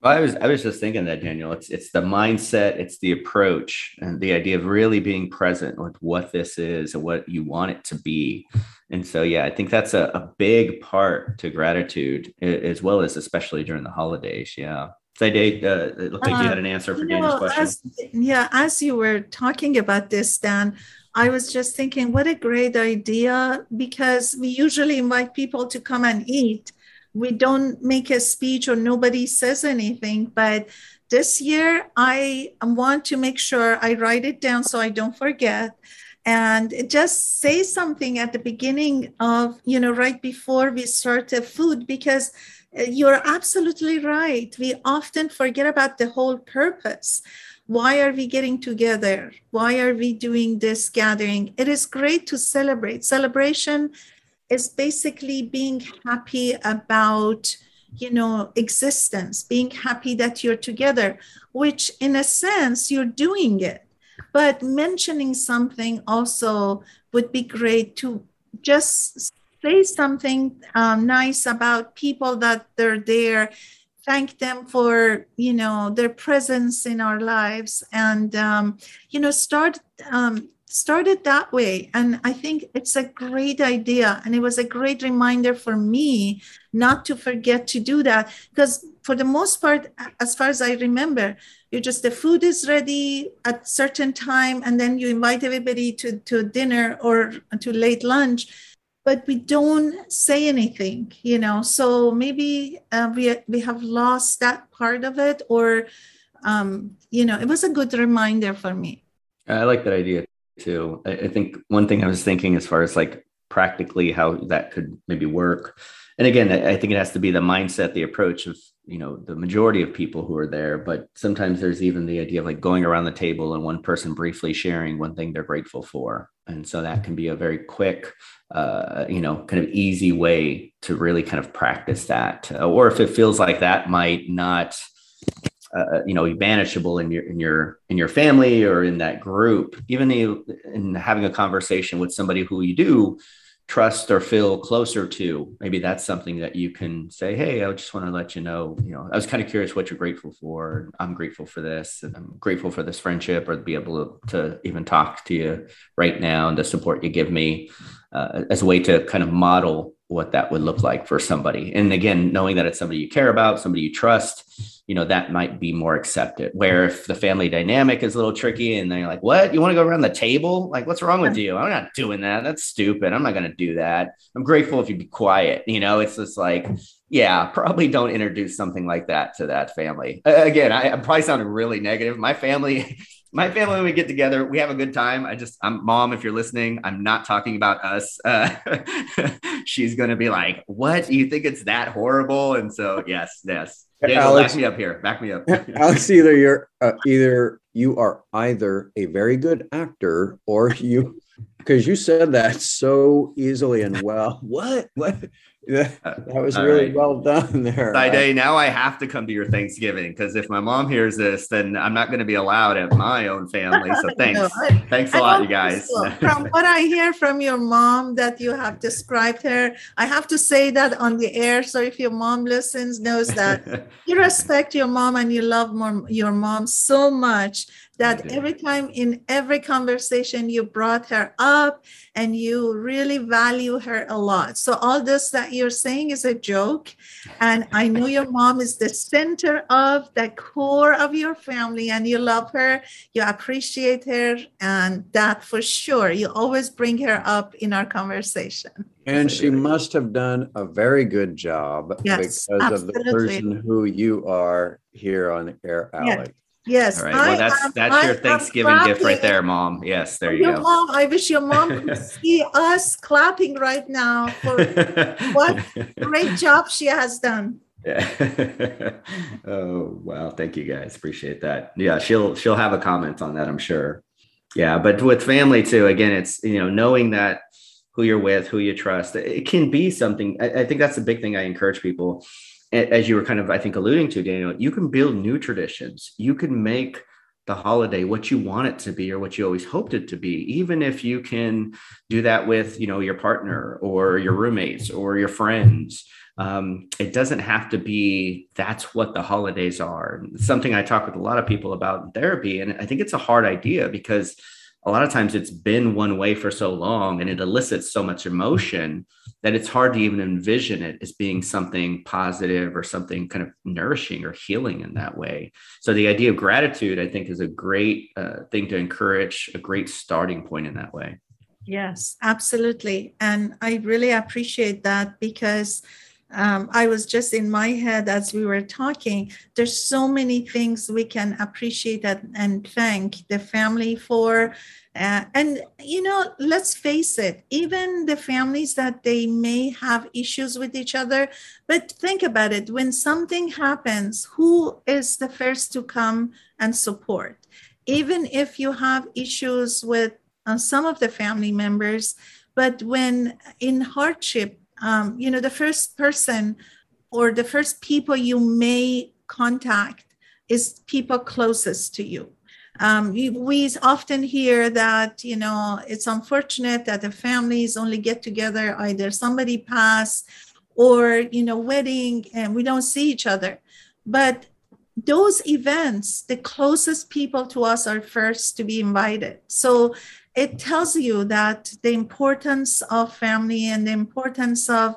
Speaker 2: Well, I was I was just thinking that Daniel. It's it's the mindset, it's the approach, and the idea of really being present with what this is and what you want it to be. And so, yeah, I think that's a, a big part to gratitude, as well as especially during the holidays. Yeah. Saide, uh, it looked like uh, you had an answer for Daniel's know, question.
Speaker 1: As, yeah, as you were talking about this, Dan, I was just thinking, what a great idea because we usually invite people to come and eat. We don't make a speech or nobody says anything, but this year I want to make sure I write it down so I don't forget and just say something at the beginning of, you know, right before we start the food because uh, you're absolutely right. We often forget about the whole purpose why are we getting together? Why are we doing this gathering? It is great to celebrate. Celebration is basically being happy about you know existence being happy that you're together which in a sense you're doing it but mentioning something also would be great to just say something um, nice about people that they're there thank them for you know their presence in our lives and um, you know start um, started that way. And i think it's a great idea. And it was a great reminder for me not to forget to do that. Because for the most part as far as i remember you just the food is ready at certain time and then you invite everybody to, to dinner or to late lunch but we don't say anything you know? So maybe uh, we we have lost that part of it or um, you know it was a good reminder for me.
Speaker 2: I like that idea too. I, I think one thing i was thinking as far as like practically how that could maybe work and again i think it has to be the mindset the approach of you know the majority of people who are there. But sometimes there's even the idea of like going around the table and one person briefly sharing one thing they're grateful for. And so that can be a very quick uh, you know kind of easy way to really kind of practice that. Uh, or if it feels like that might not uh, you know manageable in your in your in your family or in that group even in having a conversation with somebody who you do trust or feel closer to maybe that's something that you can say hey i just want to let you know you know i was kind of curious what you're grateful for. I'm grateful for this and i'm grateful for this friendship or to be able to, even talk to you right now and the support you give me uh, as a way to kind of model what that would look like for somebody. And again knowing that it's somebody you care about somebody you trust you know that might be more accepted where if the family dynamic is a little tricky and they're like what you want to go around the table like what's wrong with you i'm not doing that that's stupid i'm not going to do that i'm grateful if you be quiet you know it's just like yeah, probably don't introduce something like that to that family. Uh, again, I, I'm probably sounding really negative. My family, my family, when we get together, we have a good time. I just, I'm mom, if you're listening, I'm not talking about us. Uh, she's going to be like, what? You think it's that horrible? And so, yes, yes. Daniel,
Speaker 3: Alex-
Speaker 2: back me up here. Back me up.
Speaker 3: Alex, either you're uh, either you are either a very good actor or you because you said that so easily and well. What? What? That, uh, that was
Speaker 2: All
Speaker 3: really
Speaker 2: right.
Speaker 3: well done there.
Speaker 2: Day, now I have to come to your Thanksgiving because if my mom hears this, then I'm not going to be allowed at my own family. So thanks.
Speaker 1: No, I-
Speaker 2: Thanks a
Speaker 1: I
Speaker 2: lot, you guys.
Speaker 1: so. From what I hear from your mom that you have described her, I have to say that on the air. So if your mom listens, knows that you respect your mom and you love mom, your mom so much that every time in every conversation you brought her up and you really value her a lot. So all this that you're saying is a joke. And I know your mom is the center of the core of your family and you love her, you appreciate her, and that for sure. You always bring her up in our conversation.
Speaker 3: And she must have done a very good job
Speaker 1: Yes,
Speaker 3: because of the person who you are here on the air,
Speaker 1: Yeah.
Speaker 3: Alex.
Speaker 1: Yes.
Speaker 2: All right. Well, that's
Speaker 1: am-
Speaker 2: that's
Speaker 1: I
Speaker 2: your Thanksgiving gift right there, mom. Yes, there you
Speaker 1: your
Speaker 2: go.
Speaker 1: mom, I wish your mom could see us clapping right now for what great job she has done.
Speaker 2: Yeah. oh wow, thank you guys. Appreciate that. Yeah, she'll she'll have a comment on that, I'm sure. Yeah, but with family too, again, it's you know, knowing that who you're with, who you trust, it can be something. I, I think that's the big thing I encourage people. As you were kind of, I think, alluding to, Daniel, you can build new traditions. You can make the holiday what you want it to be or what you always hoped it to be even if you can do that with you know your partner or your roommates or your friends um, it doesn't have to be that's what the holidays are something i talk with a lot of people about in therapy and i think it's a hard idea because a lot of times it's been one way for so long and it elicits so much emotion that it's hard to even envision it as being something positive or something kind of nourishing or healing in that way so the idea of gratitude i think is a great uh, thing to encourage a great starting point in that way
Speaker 1: Yes, absolutely. And I really appreciate that because um, I was just in my head as we were talking. There's so many things we can appreciate and, and thank the family for. Uh, and, you know, let's face it, even the families that they may have issues with each other, but think about it when something happens, who is the first to come and support? Even if you have issues with uh, some of the family members, but when in hardship, um, you know, the first person or the first people you may contact is people closest to you. Um, we often hear that, you know, it's unfortunate that the families only get together either somebody passed or, you know, wedding and we don't see each other. But those events, the closest people to us are first to be invited. So it tells you that the importance of family and the importance of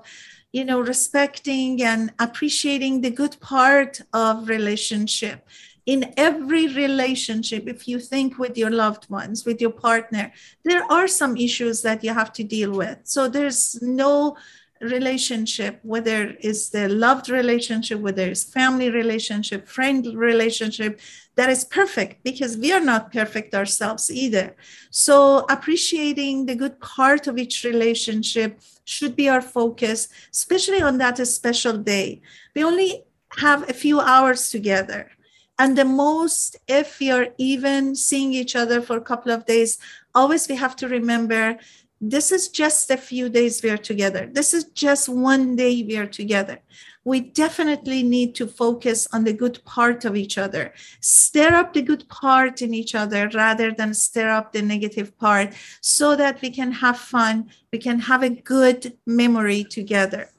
Speaker 1: you know respecting and appreciating the good part of relationship. In every relationship if you think with your loved ones with your partner there are some issues that you have to deal with. So there's no relationship whether it's the loved relationship whether it's family relationship friend relationship that is perfect because we are not perfect ourselves either. So appreciating the good part of each relationship should be our focus especially on that special day. We only have a few hours together. And the most if you're even seeing each other for a couple of days always we have to remember this is just a few days we are together. This is just one day we are together. We definitely need to focus on the good part of each other, stir up the good part in each other rather than stir up the negative part so that we can have fun, we can have a good memory together.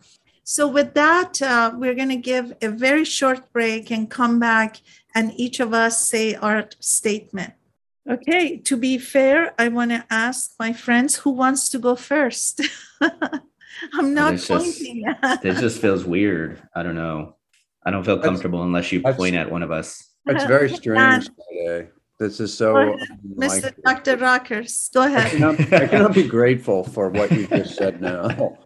Speaker 1: So, with that, uh, we're going to give a very short break and come back, and each of us say our statement. Okay, to be fair, I want to ask my friends who wants to go first. I'm not
Speaker 2: it's just-
Speaker 1: pointing.
Speaker 2: This just feels weird. I don't know. I don't feel
Speaker 3: That's-
Speaker 2: comfortable unless you
Speaker 3: that's-
Speaker 2: point at one of us.
Speaker 3: It's very strange today. This is so.
Speaker 1: Mr. Dr. Rockers, go
Speaker 3: I
Speaker 1: ahead.
Speaker 3: cannot, I cannot be grateful for what you just said now.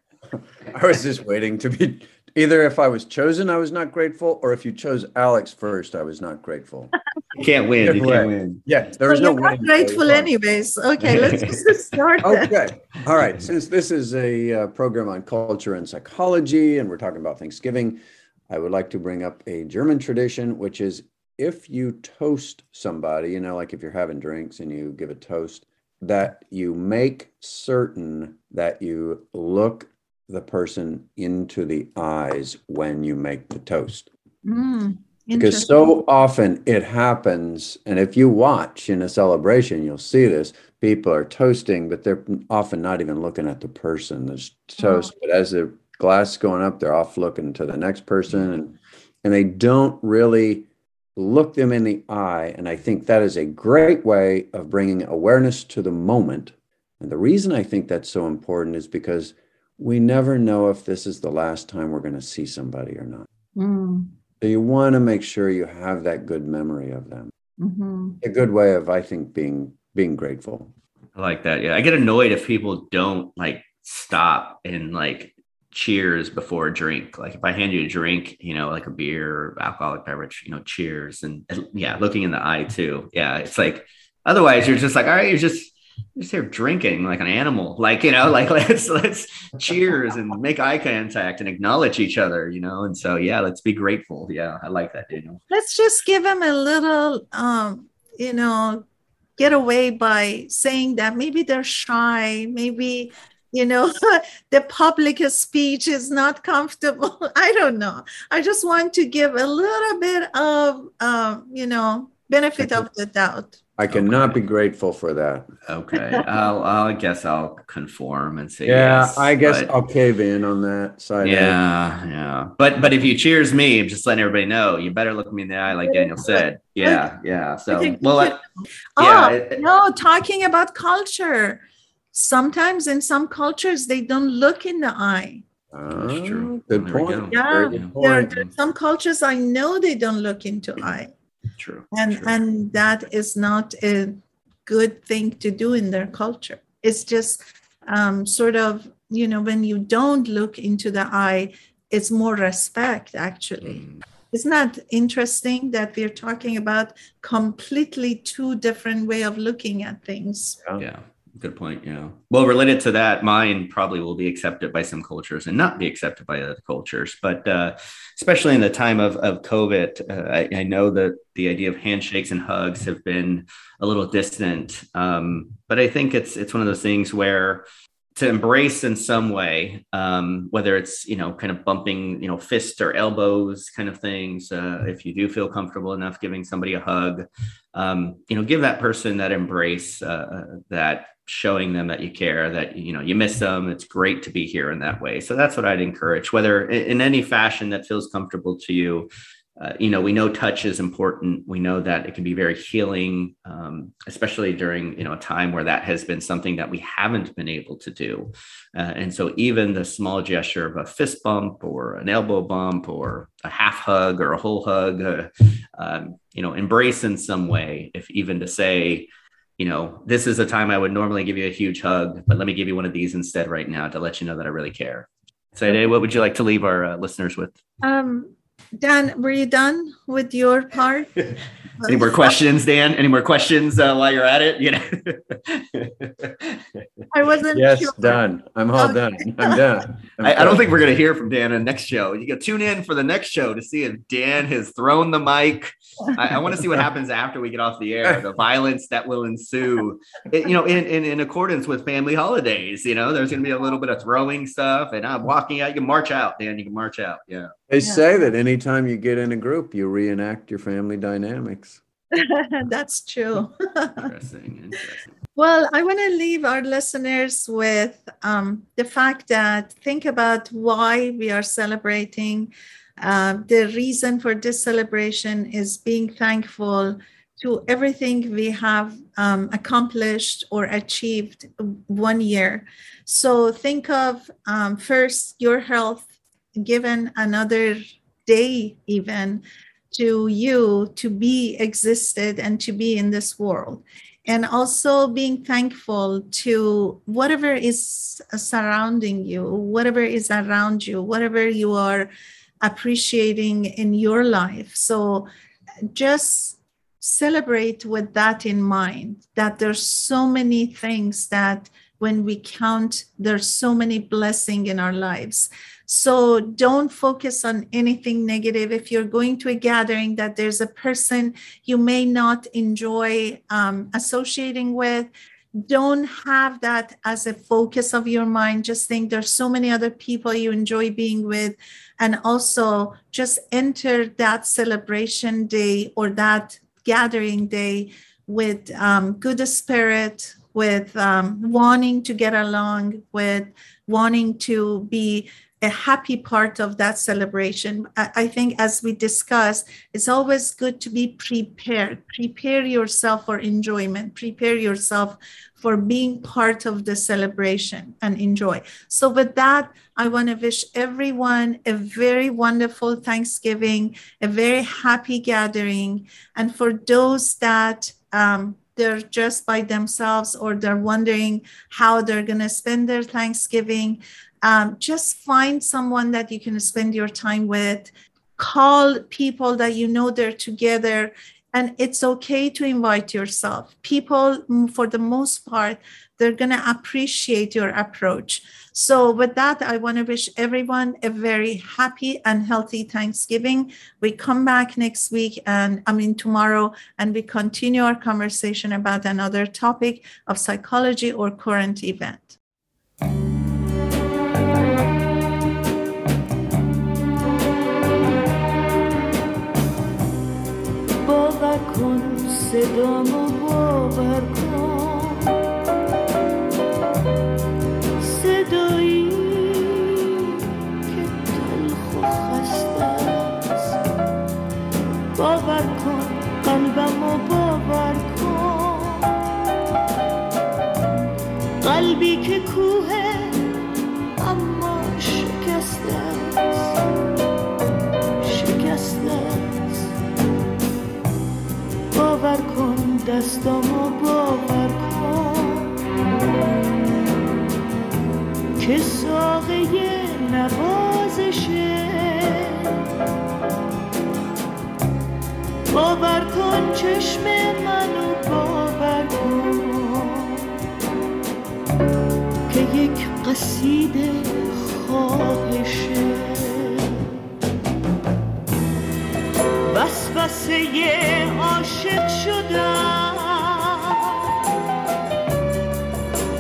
Speaker 3: I was just waiting to be Either if I was chosen, I was not grateful, or if you chose Alex first, I was not grateful.
Speaker 2: You can't win. You can't win.
Speaker 3: Yeah, there is no
Speaker 1: you're not
Speaker 3: winning.
Speaker 1: grateful anyways. Okay, let's just start.
Speaker 3: Okay. All right. Since this is a uh, program on culture and psychology, and we're talking about Thanksgiving, I would like to bring up a German tradition, which is if you toast somebody, you know, like if you're having drinks and you give a toast, that you make certain that you look the person into the eyes when you make the toast.
Speaker 1: Mm,
Speaker 3: Because so often it happens, and if you watch in a celebration, you'll see this. People are toasting, but they're often not even looking at the person. There's toast, but as the glass is going up, they're off looking to the next person, and and they don't really look them in the eye. And I think that is a great way of bringing awareness to the moment. And the reason I think that's so important is because we never know if this is the last time we're going to see somebody or not.
Speaker 1: Mm,
Speaker 3: So you want to make sure you have that good memory of them.
Speaker 1: mhm.
Speaker 3: A good way of, I think, being being grateful.
Speaker 2: I like that. Yeah. I get annoyed if people don't like stop and like cheers before a drink. Like if I hand you a drink, you know, like a beer or alcoholic beverage, you know, cheers and and, yeah, looking in the eye too. Yeah. It's like otherwise you're just like, all right, you're just just here drinking like an animal. Like, you know, like let's let's cheers and make eye contact and acknowledge each other, you know. And so yeah, let's be grateful. Yeah, I like that, Daniel.
Speaker 1: Let's just give them a little, um, you know, get away by saying that maybe they're shy, maybe you know the public speech is not comfortable i don't know i just want to give a little bit of um, you know benefit of the doubt
Speaker 3: I cannot
Speaker 2: Okay.
Speaker 3: be grateful for that.
Speaker 2: Okay. I'll, I'll I guess I'll conform and say
Speaker 3: Yeah,
Speaker 2: yes,
Speaker 3: I guess
Speaker 2: but-
Speaker 3: I'll cave in on that side.
Speaker 2: Yeah, yeah. But but if you cheers me, I'm just letting everybody know, you better look me in the eye, like Daniel said. Yeah, yeah. So well,
Speaker 1: good.
Speaker 2: I-
Speaker 1: oh
Speaker 2: yeah, it-
Speaker 1: no talking about culture sometimes in some cultures they don't look in the eye
Speaker 2: That's true. Oh, good
Speaker 3: point.
Speaker 2: go.
Speaker 1: Yeah,
Speaker 3: Very good
Speaker 1: there, there are some cultures i know they don't look into eye
Speaker 2: true.
Speaker 1: and
Speaker 2: true.
Speaker 1: and that is not a good thing to do in their culture it's just um, sort of you know when you don't look into the eye it's more respect actually
Speaker 2: Mm,
Speaker 1: isn't that interesting that we're talking about completely two different way of looking at things
Speaker 2: yeah. Good point. Yeah. Well, related to that, mine probably will be accepted by some cultures and not be accepted by other cultures. But uh, especially in the time of, of COVID, uh, I, I know that the idea of handshakes and hugs have been a little distant. Um, but I think it's it's one of those things where to embrace in some way, um, whether it's you know kind of bumping you know fists or elbows kind of things. Uh, if you do feel comfortable enough giving somebody a hug, um, you know, give that person that embrace, uh, that showing them that you care, that you know you miss them. It's great to be here in that way. So that's what I'd encourage, whether in, any fashion that feels comfortable to you. Uh, you know, we know touch is important. We know that it can be very healing, um, especially during you know a time where that has been something that we haven't been able to do. Uh, and so, even the small gesture of a fist bump or an elbow bump or a half hug or a whole hug, uh, um, you know, embrace in some way. If even to say, you know, this is a time I would normally give you a huge hug, but let me give you one of these instead right now to let you know that I really care. So, what would you like to leave our uh, listeners with?
Speaker 1: um dan were you done with your part
Speaker 2: Any more questions, Dan? Any more questions uh, while you're at it? You know,
Speaker 1: i wasn't
Speaker 3: Yes,
Speaker 1: sure
Speaker 3: done. I'm all
Speaker 1: Okay.
Speaker 3: done. I'm done. I'm
Speaker 2: I, I don't think we're going to hear from Dan in the next show. You go tune in for the next show to see if Dan has thrown the mic. I, I want to see what happens after we get off the air. The violence that will ensue. It- you know, in, in in accordance with family holidays. You know, there's going to be a little bit of throwing stuff, and I'm walking out. You can march out, Dan. You can march out. Yeah.
Speaker 3: They
Speaker 1: Yeah.
Speaker 3: say that anytime you get in a group, you reenact your family dynamics.
Speaker 1: that's true
Speaker 2: Interesting. Interesting.
Speaker 1: Well, I want to leave our listeners with um, the fact that think about why we are celebrating. Uh, the reason for this celebration is being thankful to everything we have um, accomplished or achieved one year. So think of um, first your health, given another day, even to you to be existed and to be in this world and also being thankful to whatever is surrounding you, whatever is around you, whatever you are appreciating in your life. So just celebrate with that in mind that there's so many things that when we count there's so many blessing in our lives so don't focus on anything negative. If you're going to a gathering that there's a person you may not enjoy um, associating with, don't have that as a focus of your mind. Just think there's so many other people you enjoy being with. And also just enter that celebration day or that gathering day with um, good spirit, with um, wanting to get along, with wanting to be a happy part of that celebration. I think, as we discussed, it's always good to be prepared. Prepare yourself for enjoyment, prepare yourself for being part of the celebration and enjoy. So, with that, I want to wish everyone a very wonderful Thanksgiving, a very happy gathering. And for those that um, they're just by themselves or they're wondering how they're going to spend their Thanksgiving, um, just find someone that you can spend your time with. Call people that you know they're together. And it's okay to invite yourself. People, for the most part, they're going to appreciate your approach. So, with that, I want to wish everyone a very happy and healthy Thanksgiving. We come back next week and I mean tomorrow, and we continue our conversation about another topic of psychology or current event. صدامو باور کن. صدایی که تلخ و خسته است. باور کن قلبمو باور کن. قلبی که کوه دستامو باور کن که ساقه نوازشه باور کن چشم منو باور کن که یک قصیده خواهشه. وسوسه عاشق شدم.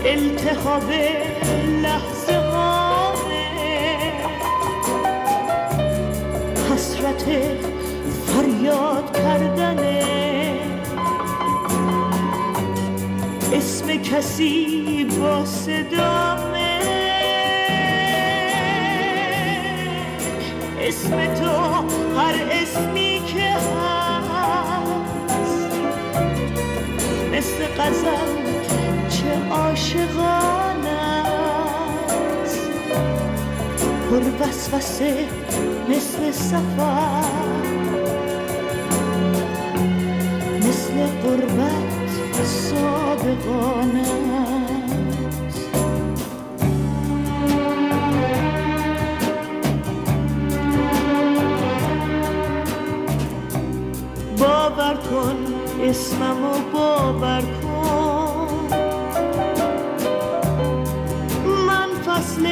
Speaker 1: التهاب لحظه حسرت فریاد کردنه اسم کسی با صدامه؟ اسم تو هر اسمی که هست مثل قزل چه عاشقانه است. پر وسوسه مثل سفر مثل قربت صادقانه باور کن اسممو باور کن. من فصل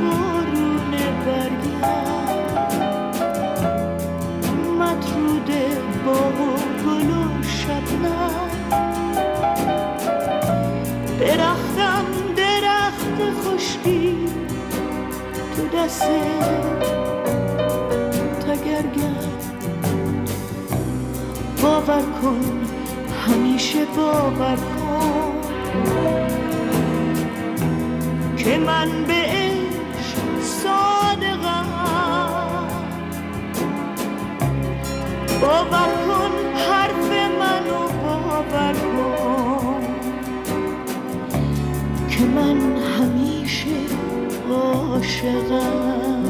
Speaker 1: بارون برگم. مطرود باغ و گل و شبنم. درختم درخت خشکی تو دست کن همیشه باور کن که من به عشق صادقم. باور کن حرف منو باور کن که من همیشه عاشقم.